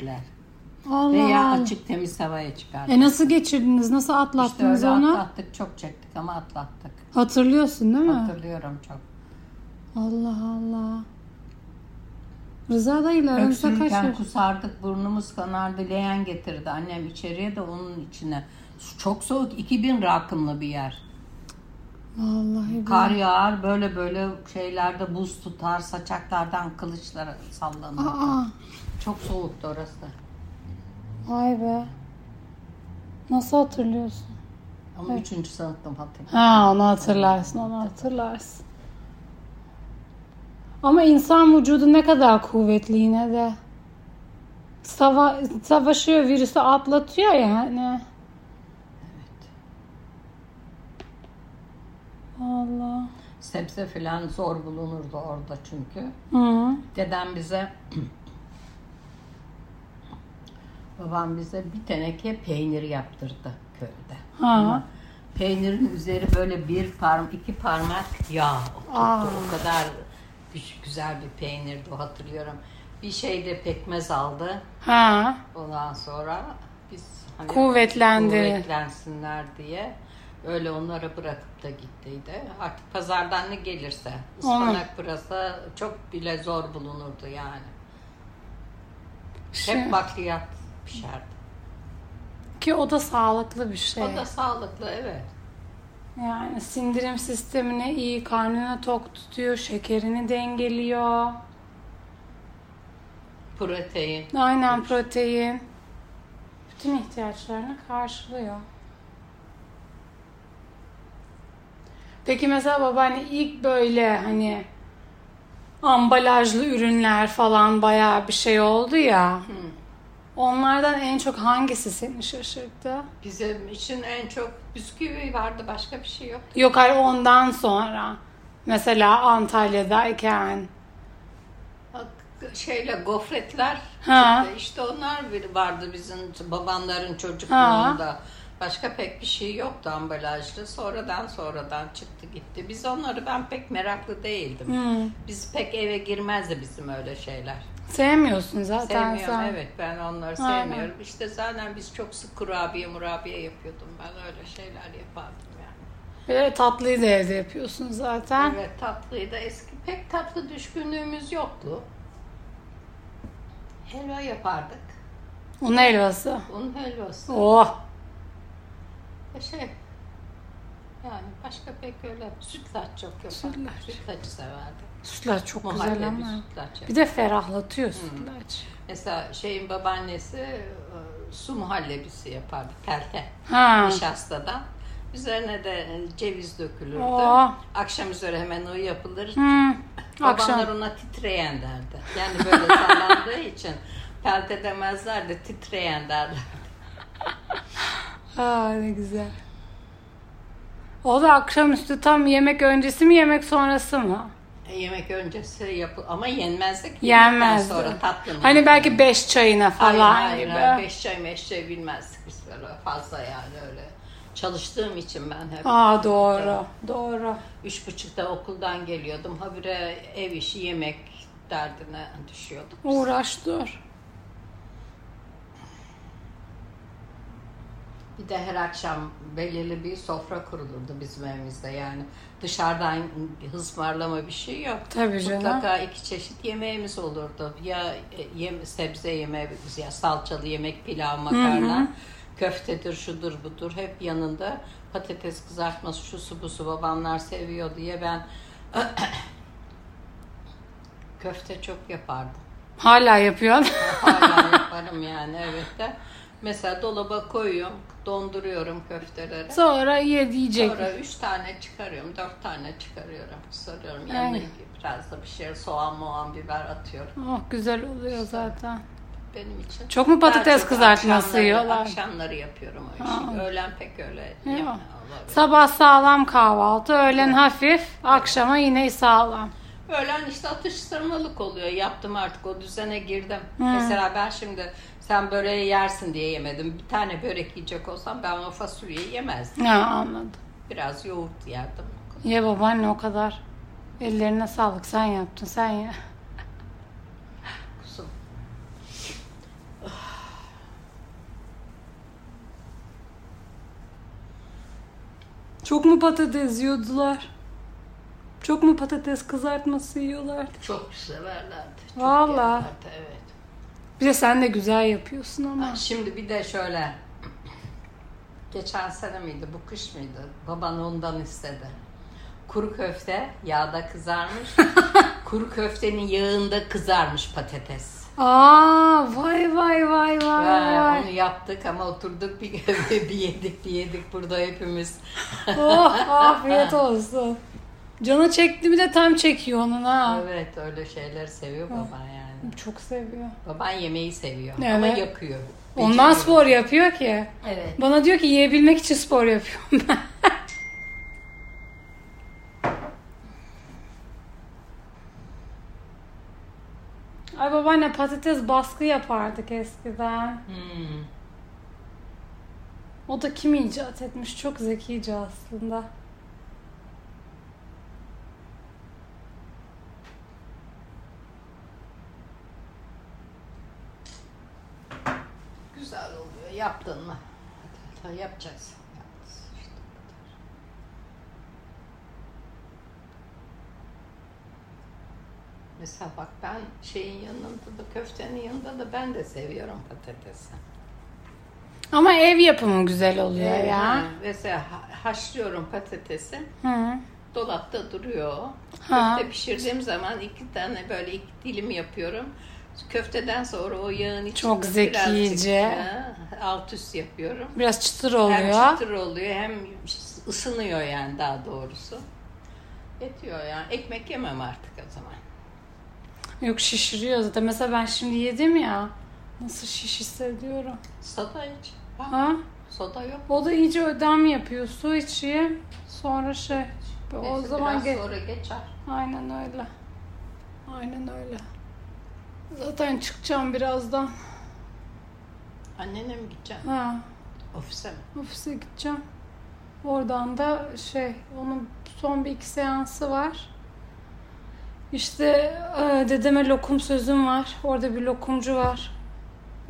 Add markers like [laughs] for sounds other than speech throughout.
Denizli'dekiler. Allah Veya Allah. açık temiz havaya çıkardık. E nasıl geçirdiniz? Nasıl İşte atlattınız öyle onu? atlattık, çok çektik ama atlattık. Hatırlıyorsun değil mi? Hatırlıyorum çok. Allah Allah. Rıza dayıyla aranızda kaç yaş? kusardık, burnumuz kanardı. Leğen getirdi annem içeriye de onun içine. Çok soğuk, 2000 rakımlı bir yer. Vallahi Kar yağar, böyle böyle şeylerde buz tutar, saçaklardan kılıçlar sallanır. Aa, Çok soğuktu orası. vay be. Nasıl hatırlıyorsun? Ama üçüncü sınıftım hatırlıyorum. Ha onu hatırlarsın, onu hatırlarsın. Ama insan vücudu ne kadar kuvvetli yine de. Sava savaşıyor, virüsü atlatıyor yani. Allah. Sebze falan zor bulunurdu orada çünkü. Hı. Dedem bize babam bize bir teneke peynir yaptırdı köyde. Ha. Ama peynirin üzeri böyle bir parm iki parmak yağ oturttu. Aa. O kadar güzel bir peynirdi o hatırlıyorum. Bir şey de pekmez aldı. Ha. Ondan sonra biz hani Kuvvetlendi. kuvvetlensinler diye öyle onlara bırakıp da gittiydi. Artık pazardan ne gelirse ıspanak pırasa çok bile zor bulunurdu yani. Şey- Hep bakliyat pişerdi. Ki o da sağlıklı bir şey. O da sağlıklı evet. Yani sindirim sistemini iyi, karnını tok tutuyor, şekerini dengeliyor. Protein. Aynen protein. Bütün ihtiyaçlarını karşılıyor. Peki mesela babaanne ilk böyle hani ambalajlı ürünler falan bayağı bir şey oldu ya. Onlardan en çok hangisi seni şaşırttı? Bizim için en çok bisküvi vardı başka bir şey yok. Yok hayır ondan sonra. Mesela Antalya'dayken. Şeyle gofretler Ha. çıktı. İşte onlar bir vardı bizim babanların çocukluğunda. Başka pek bir şey yoktu ambalajlı. Sonradan sonradan çıktı gitti. Biz onları ben pek meraklı değildim. Hmm. Biz pek eve girmezdi bizim öyle şeyler. Sevmiyorsun zaten Sevmiyorum sen. evet ben onları Aynen. sevmiyorum. İşte zaten biz çok sık kurabiye murabiye yapıyordum. Ben öyle şeyler yapardım yani. Ve tatlıyı da evde yapıyorsun zaten. Evet tatlıyı da eski pek tatlı düşkünlüğümüz yoktu. Helva yapardık. Un helvası. Un helvası. Oh. Ve şey yani başka pek öyle sütlaç çok yapardık. Sütlaç. Sütlaçı severdim. Sütlaç çok güzel Muhallebi ama. sütlaç. Bir de ferahlatıyor sütlaç. Mesela şeyin babaannesi e, su muhallebisi yapardı. Pelte. Ha. Nişastadan. Üzerine de e, ceviz dökülürdü. Oh. Akşam üzere hemen o yapılır. Hmm. Babanlar Akşam. ona titreyen derdi. Yani böyle sallandığı [laughs] için pelte demezler de titreyen derler. Aa, ne güzel. O da akşamüstü tam yemek öncesi mi yemek sonrası mı? E, Yemek öncesi yapıl ama yenmezdi ki. Yenmezdi. Yemekten sonra tatlı mı? Hani belki beş çayına falan hayır, hayır, gibi. hayır. Beş çay meş çay bilmezdik biz böyle fazla yani öyle. Çalıştığım için ben hep. Aa doğru. Doğru. Üç buçukta okuldan geliyordum. Habire ev işi yemek derdine düşüyorduk. Uğraş dur. Bir de her akşam belirli bir sofra kurulurdu bizim evimizde yani. Dışarıdan ısmarlama bir şey yok. Tabii canım. Mutlaka iki çeşit yemeğimiz olurdu. Ya e, yem, sebze yemeğimiz ya salçalı yemek, pilav, makarna, köftedir, şudur budur. Hep yanında patates kızartması, şu su bu su babamlar seviyor diye ben [coughs] köfte çok yapardım. Hala yapıyorsun. Hala yaparım yani evet de. Mesela dolaba koyuyorum, donduruyorum köfteleri. Sonra ye diyecek. Sonra üç tane çıkarıyorum, dört tane çıkarıyorum. Sarıyorum. Yanına Aynen. biraz da bir şey soğan, moğan, biber atıyorum. Oh güzel oluyor zaten. Benim için. Çok mu patates çok kızartması akşamları- yiyorlar? Akşamları yapıyorum o işi. Öğlen pek öyle yemem. Sabah sağlam kahvaltı, öğlen hafif, akşama yine sağlam. Öğlen işte atıştırmalık oluyor. Yaptım artık o düzene girdim. Mesela ben şimdi sen böreği yersin diye yemedim. Bir tane börek yiyecek olsam ben o fasulyeyi yemezdim. Ha, anladım. Biraz yoğurt yerdim. Ye babaanne o kadar. Ellerine sağlık sen yaptın sen ye. Kusum. Çok mu patates yiyordular? Çok mu patates kızartması yiyorlardı? Çok severlerdi. Çok Valla. Evet. Bir de sen de güzel yapıyorsun ama. Ha, Şimdi bir de şöyle. Geçen sene miydi, bu kış mıydı? Baban ondan istedi. Kuru köfte yağda kızarmış. [laughs] kuru köftenin yağında kızarmış patates. Aa vay vay vay vay vay. onu yaptık ama oturduk bir, [laughs] bir yedik bir yedik burada hepimiz. Oh afiyet olsun. Canı çekti mi de tam çekiyor onun ha. Evet öyle şeyler seviyor baban yani. Çok seviyor. Baban yemeği seviyor ama Evet. yakıyor. Ondan Beceriyor. spor yapıyor ki. Evet. Bana diyor ki yiyebilmek için spor yapıyorum ben. [laughs] Ay babaanne patates baskı yapardık eskiden. Hmm. O da kim icat etmiş? Çok zekice aslında. Güzel oluyor. Yaptın mı? İşte bu kadar. Mesela bak ben şeyin yanında da köftenin yanında da ben de seviyorum patatesi. Ama ev yapımı güzel oluyor Evet, ya. ha, Mesela ha- haşlıyorum patatesi. Hı. Dolapta duruyor. Ha. Köfte pişirdiğim zaman iki tane böyle iki dilim yapıyorum. Köfteden sonra o yağın içinde Çok zekice. alt üst yapıyorum. Biraz çıtır Hem oluyor. çıtır oluyor hem ısınıyor yani daha doğrusu. Yetiyor yani. Ekmek yemem artık o zaman. Yok şişiriyor zaten. Mesela ben şimdi yedim ya. Nasıl şiş hissediyorum. Soda iç. Bak, Ha? Soda yok. O da iyice ödem yapıyor. Su içeyim. Sonra şey. o Neyse, zaman biraz ge- sonra geçer. Aynen öyle. Aynen öyle. Zaten çıkacağım birazdan. Annene mi gideceksin? Ha, Ofise mi? ofise gideceğim. Oradan da şey, onun son bir iki seansı var. İşte e, dedeme lokum sözüm var. Orada bir lokumcu var.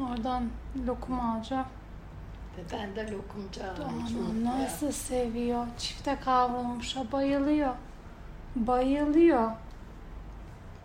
Oradan lokum alacağım. Ben de lokumcu almış. Nasıl seviyor. Çifte kavrulmuşa bayılıyor. Bayılıyor.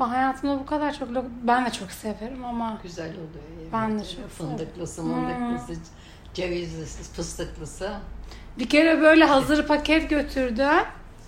Ben hayatımda bu kadar çok. Ben de çok severim ama Güzel oluyor. yemek. Ben de çok Fındıklısı, mındıklısı, cevizlisi, fıstıklısı. bir kere böyle hazır paket götürdü.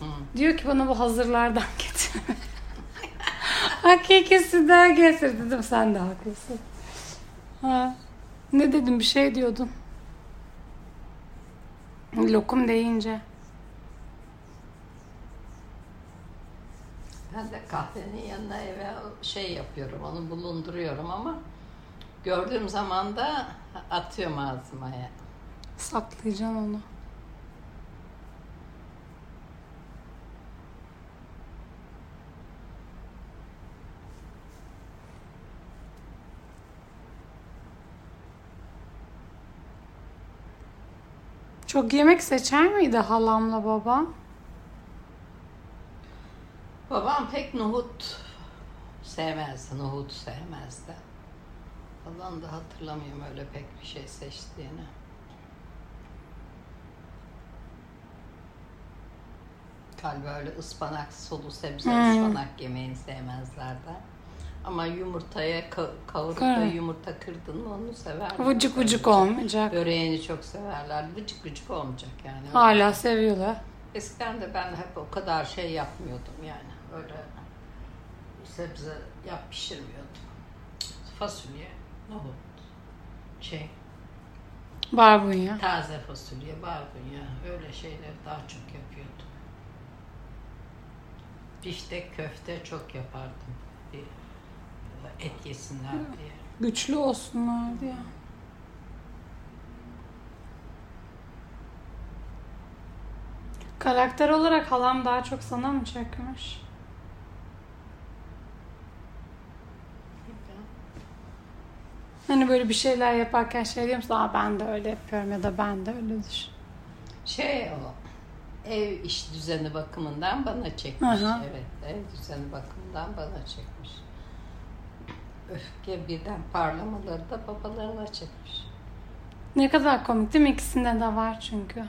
Hı. Diyor ki bana bu hazırlardan getir. [laughs] Hakikisinden getir dedim. Sen de haklısın. Ha. Ne dedim bir şey diyordun. Lokum deyince. Ben de kahvenin yanına eve şey yapıyorum, onu bulunduruyorum ama gördüğüm zaman da atıyorum ağzıma ya. Saklayacaksın onu. Çok yemek seçer miydi halamla babam? Babam pek nohut sevmezdi, nohut sevmezdi. Falan da hatırlamıyorum öyle pek bir şey seçtiğini. Galiba öyle ıspanak, sulu sebze Hmm. ıspanak yemeğini sevmezlerdi. Ama yumurtaya ka- kavurup da yumurta kırdın mı onu severler. Vıcık vıcık olmayacak. Böreğini çok severler. Vıcık vıcık olmayacak yani. Hala seviyorlar. Eskiden de ben hep o kadar şey yapmıyordum yani. Öyle sebze yap pişirmiyordum. Fasulye, nohut, şey, Barbunya. taze fasulye, barbunya öyle şeyleri daha çok yapıyordum. Biftek, köfte çok yapardım. Bir et yesinler diye. Güçlü olsunlar diye. Karakter olarak halam daha çok sana mı çekmiş? Hani böyle bir şeyler yaparken şey diyor musun? Aa ben de öyle yapıyorum ya da ben de öyledir. Şey o, ev iş düzeni bakımından bana çekmiş. Aha. Evet, ev düzeni bakımından bana çekmiş. Öfke birden parlamaları da babalarına çekmiş. Ne kadar komik değil mi? İkisinde de var çünkü.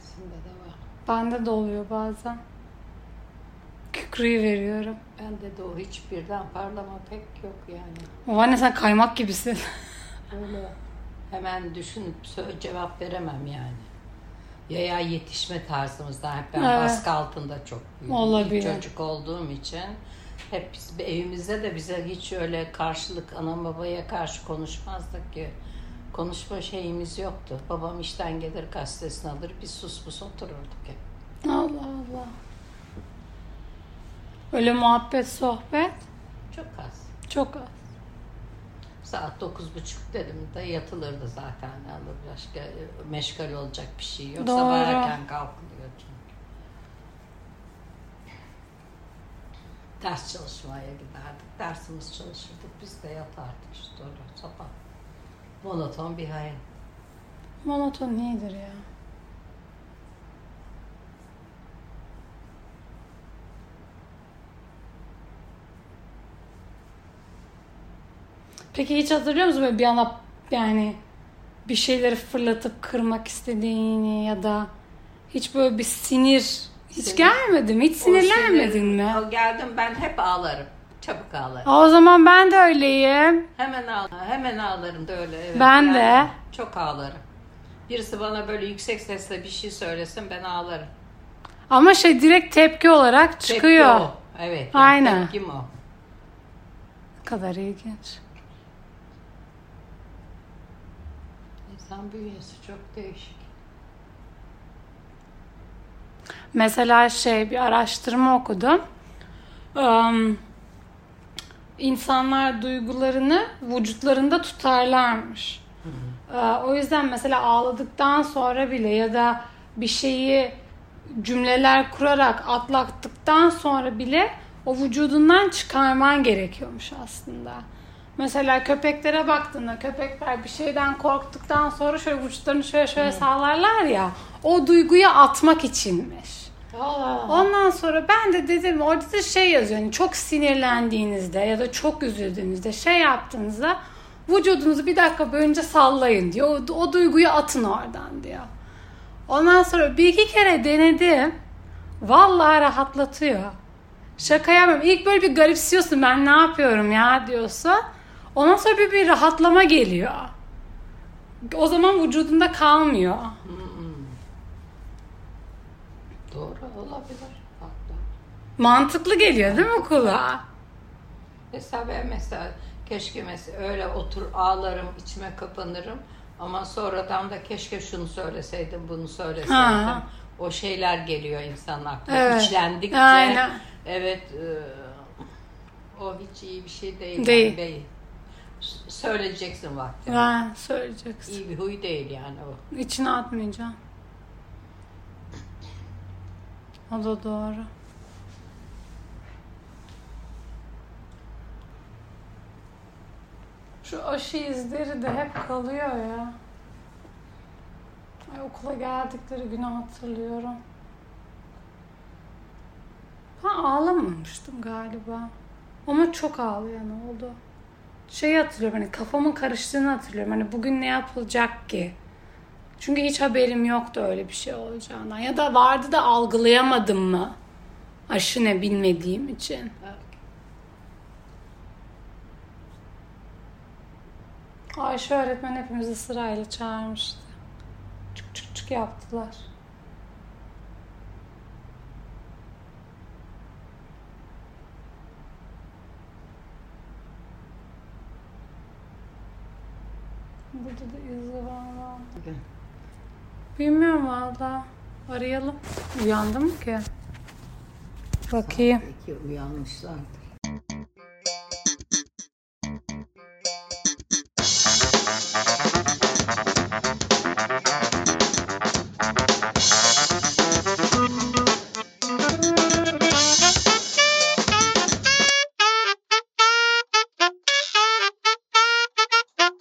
Sende de var. Bende de oluyor bazen. Kükreyi veriyorum. Bende de o hiç birden parlama pek yok yani. Babaanne sen kaymak gibisin. [laughs] Öyle hemen düşünüp cevap veremem yani. Yaya yetişme tarzımızdan hep ben Evet. baskı altında çok büyüdüm. Çocuk olduğum için hep biz evimizde de bize hiç öyle karşılık anam babaya karşı konuşmazdık ki. Konuşma şeyimiz yoktu. Babam işten gelir gazetesini alır biz sus pus otururduk hep. Allah Allah. Öyle muhabbet, sohbet Çok az. çok az. Saat dokuz buçuk dedim de yatılırdı zaten. Yani başka meşgal olacak bir şey yok. Doğru. Sabah erken kalkılıyor çünkü. Ders çalışmaya giderdik. Dersimiz çalışırdık. Biz de yatardık işte öyle sabah. Monoton bir hayat. Monoton iyidir ya. Peki hiç hatırlıyor musun böyle bir anda yani bir şeyleri fırlatıp kırmak istediğini ya da hiç böyle bir sinir hiç Sinir. gelmedi mi? Hiç sinirlenmedin O mi? sinir- Geldim ben hep ağlarım. Çabuk ağlarım. O zaman ben de öyleyim. Hemen ağlarım. Hemen ağlarım da öyle. Evet. Ben de. Çok ağlarım. Birisi bana böyle yüksek sesle bir şey söylesin ben ağlarım. Ama şey direkt tepki olarak çıkıyor. Tepki o. Evet. yani Aynen. Tepkim o. Ne kadar ilginç. İnsan bünyesi çok değişik. Mesela şey bir araştırma okudum. Um, insanlar duygularını vücutlarında tutarlarmış. Ee, o yüzden mesela ağladıktan sonra bile ya da bir şeyi cümleler kurarak atlattıktan sonra bile o vücudundan çıkarman gerekiyormuş aslında. Mesela köpeklere baktığında köpekler bir şeyden korktuktan sonra şöyle vücutlarını şöyle şöyle sallarlar ya o duyguyu atmak içinmiş. Ondan sonra ben de dedim orada da şey yazıyor. Yani çok sinirlendiğinizde ya da çok üzüldüğünüzde şey yaptığınızda vücudunuzu bir dakika boyunca sallayın diyor. O, o duyguyu atın oradan diyor. Ondan sonra bir iki kere denedim. Vallahi rahatlatıyor. Şaka yapmıyorum. İlk böyle bir garipsiyorsun ben ne yapıyorum ya diyorsun. Ondan sonra bir, bir rahatlama geliyor. O zaman vücudunda kalmıyor. Doğru olabilir. Haklı. Mantıklı geliyor değil mi kulağa? Mesela ben mesela keşke mesela öyle otur ağlarım içime kapanırım ama sonradan da keşke şunu söyleseydim bunu söyleseydim. Ha. O şeyler geliyor insanın aklına. Evet. İçlendikçe Aynen. evet e, o hiç iyi bir şey değil. Değil. Yani değil. Söyleyeceksin vakti. Ben söyleyeceksin. İyi bir huy değil yani o. İçine atmayacağım. O da doğru. Şu aşı izleri de hep kalıyor ya. Ay, okula geldikleri günü hatırlıyorum. Ben ağlamamıştım galiba. Ama çok ağlayan oldu. Şey hatırlıyorum hani kafamın karıştığını hatırlıyorum. Hani bugün ne yapılacak ki? Çünkü hiç haberim yoktu öyle bir şey olacağından. Ya da vardı da algılayamadım mı? Aşı ne bilmediğim için. Ayşe öğretmen hepimizi sırayla çağırmıştı. Çık çık çık yaptılar. Burada da izi var. Bilmiyorum valla. Arayalım. Uyandı mı ki? Bakayım. Peki uyanmışlardır.